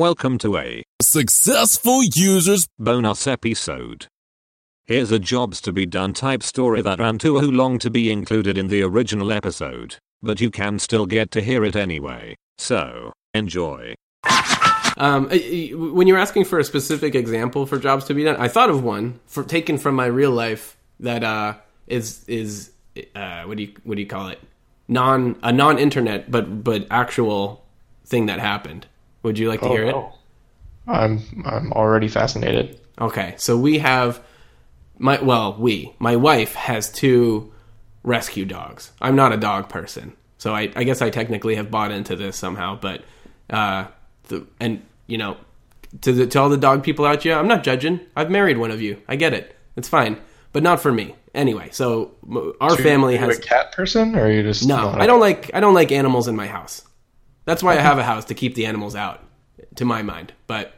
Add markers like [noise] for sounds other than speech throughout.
Welcome to a Successful users bonus episode. Here's a jobs to be done type story that ran too long to be included in the original episode, but you can still get to hear it anyway. So, enjoy. Um, I- I- when you were asking for a specific example for jobs to be done, I thought of one for taken from my real life that uh, is is uh, what do you what do you call it? Non a non internet but but actual thing that happened. Would you like to hear it? I'm I'm already fascinated. Okay, so we have my well, we my wife has two rescue dogs. I'm not a dog person, so I, I guess I technically have bought into this somehow. But uh, the and you know, to the, to all the dog people out there, I'm not judging. I've married one of you. I get it. It's fine, but not for me. Anyway, so our family Are you has a cat person, or are you just no. I don't like I don't like animals in my house. That's why I have a house to keep the animals out, to my mind. But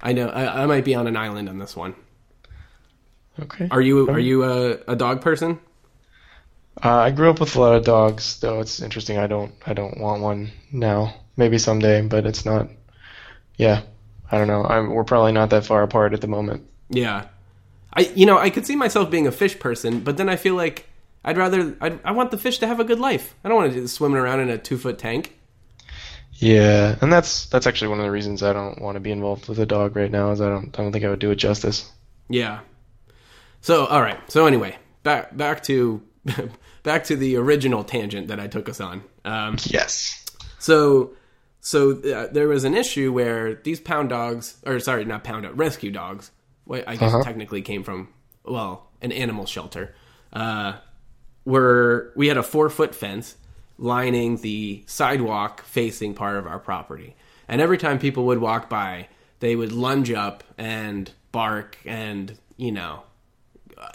I know I, I might be on an island on this one. Okay. Are you are you a, a dog person? Uh, I grew up with a lot of dogs, though. It's interesting. I don't I don't want one now. Maybe someday, but it's not. Yeah, I don't know. I'm, we're probably not that far apart at the moment. Yeah, I you know I could see myself being a fish person, but then I feel like I'd rather I'd, I want the fish to have a good life. I don't want to just swimming around in a two foot tank. Yeah, and that's that's actually one of the reasons I don't want to be involved with a dog right now. Is I don't I don't think I would do it justice. Yeah. So all right. So anyway, back back to [laughs] back to the original tangent that I took us on. Um, Yes. So, so uh, there was an issue where these pound dogs, or sorry, not pound dog, rescue dogs. Well, I guess technically came from well, an animal shelter. Uh, were we had a four foot fence lining the sidewalk facing part of our property, and every time people would walk by, they would lunge up and bark and you know uh,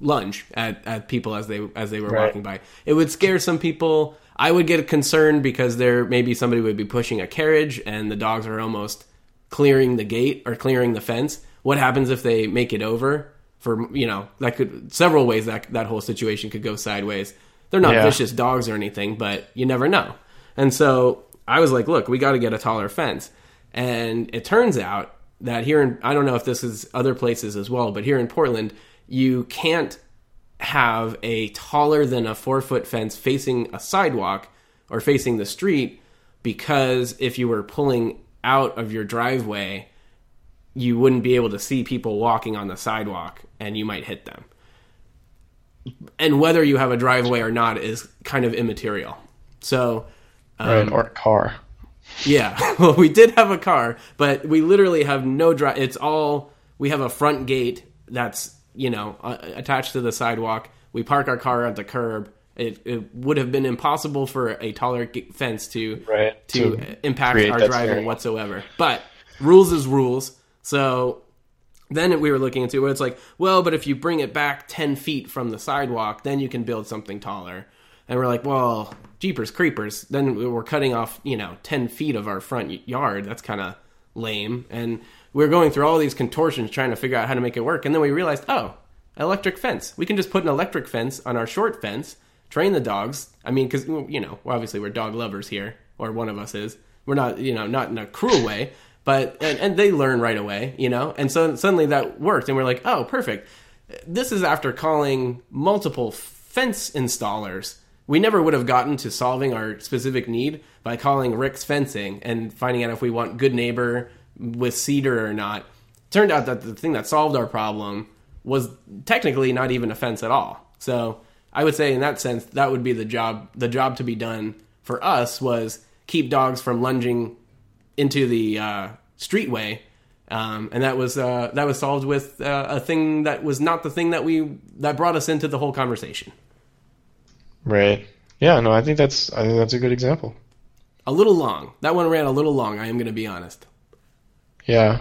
lunge at, at people as they as they were Right. walking by. It would scare some people. I would get concerned because there maybe somebody would be pushing a carriage and the dogs are almost clearing the gate or clearing the fence. What happens if they make it over? For you know, that could several ways that that whole situation could go sideways. They're not Yeah. vicious dogs or anything, but you never know. And so I was like, look, we got to get a taller fence. And it turns out that here in I don't know if this is other places as well, but here in Portland, you can't have a taller than a four foot fence facing a sidewalk or facing the street because if you were pulling out of your driveway, you wouldn't be able to see people walking on the sidewalk and you might hit them. And whether you have a driveway or not is kind of immaterial. So, Right. Or a car. yeah. [laughs] Well, we did have a car, but we literally have no drive. It's all we have a front gate that's you know uh, attached to the sidewalk. We park our car at the curb. It, it would have been impossible for a taller fence to Right, to, to impact our driving whatsoever. But rules is rules. So then we were looking into where it's like, well, but if you bring it back 10 feet from the sidewalk, then you can build something taller. And we're like, well, jeepers creepers. Then we're cutting off, you know, 10 feet of our front yard. That's kind of lame. And we're going through all these contortions trying to figure out how to make it work. And then we realized, oh, electric fence. We can just put an electric fence on our short fence, train the dogs. I mean, because, you know, obviously we're dog lovers here, or one of us is. We're not, you know, not in a cruel way, but, and, and they learn right away, you know? And so suddenly that worked. And we're like, oh, perfect. This is after calling multiple fence installers. We never would have gotten to solving our specific need by calling Rick's Fencing and finding out if we want good neighbor with cedar or not. Turned out that the thing that solved our problem was technically not even a fence at all. So I would say in that sense that would be the job the job to be done for us was keep dogs from lunging into the uh, streetway, um, and that was uh, that was solved with uh, a thing that was not the thing that we that brought us into the whole conversation. Right. Yeah. No, I think that's I think that's a good example. A little long. That one ran a little long. I am going to be honest. Yeah.